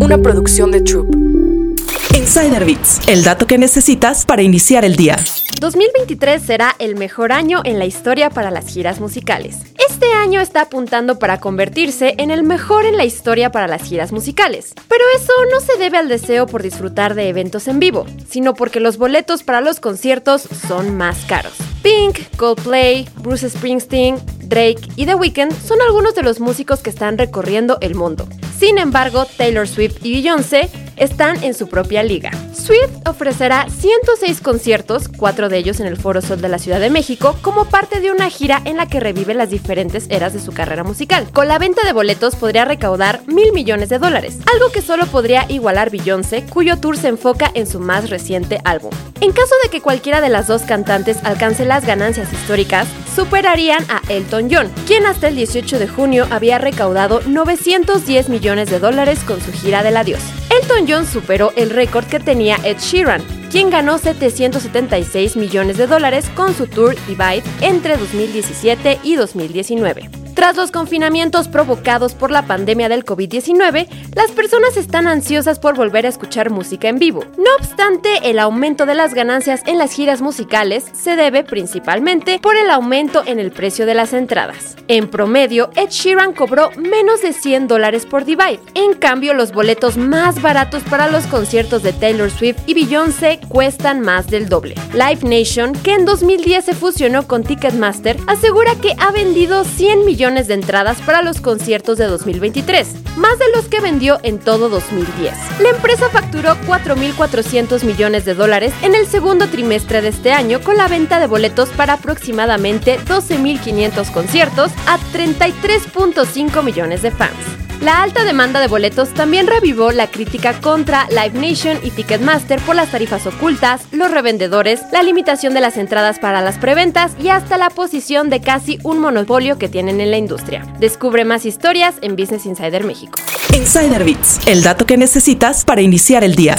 una producción de Troop. Insider Bits, el dato que necesitas para iniciar el día. 2023 será el mejor año en la historia para las giras musicales. Este año está apuntando para convertirse en el mejor en la historia para las giras musicales. Pero eso no se debe al deseo por disfrutar de eventos en vivo, sino porque los boletos para los conciertos son más caros. Pink, Coldplay, Bruce Springsteen, Drake y The Weeknd son algunos de los músicos que están recorriendo el mundo. Sin embargo, Taylor Swift y Beyoncé están en su propia liga. Swift ofrecerá 106 conciertos, cuatro de ellos en el Foro Sol de la Ciudad de México, como parte de una gira en la que revive las diferentes eras de su carrera musical. Con la venta de boletos podría recaudar mil millones de dólares, algo que solo podría igualar Beyoncé, cuyo tour se enfoca en su más reciente álbum. En caso de que cualquiera de las dos cantantes alcance las ganancias históricas, superarían a Elton John, quien hasta el 18 de junio había recaudado 910 millones de dólares con su gira del adiós. Elton John superó el récord que tenía Ed Sheeran, quien ganó 776 millones de dólares con su tour Divide entre 2017 y 2019. Tras los confinamientos provocados por la pandemia del COVID-19, las personas están ansiosas por volver a escuchar música en vivo. No obstante, el aumento de las ganancias en las giras musicales se debe principalmente por el aumento en el precio de las entradas. En promedio, Ed Sheeran cobró menos de 100 dólares por Divide. En cambio, los boletos más baratos para los conciertos de Taylor Swift y Beyoncé cuestan más del doble. Live Nation, que en 2010 se fusionó con Ticketmaster, asegura que ha vendido 100 millones de entradas para los conciertos de 2023, más de los que vendió en todo 2010. La empresa facturó 4.400 millones de dólares en el segundo trimestre de este año con la venta de boletos para aproximadamente 12.500 conciertos a 33.5 millones de fans. La alta demanda de boletos también revivó la crítica contra Live Nation y Ticketmaster por las tarifas ocultas, los revendedores, la limitación de las entradas para las preventas y hasta la posición de casi un monopolio que tienen en la industria. Descubre más historias en Business Insider México. Insider Bits, el dato que necesitas para iniciar el día.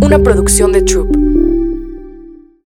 Una producción de Troop.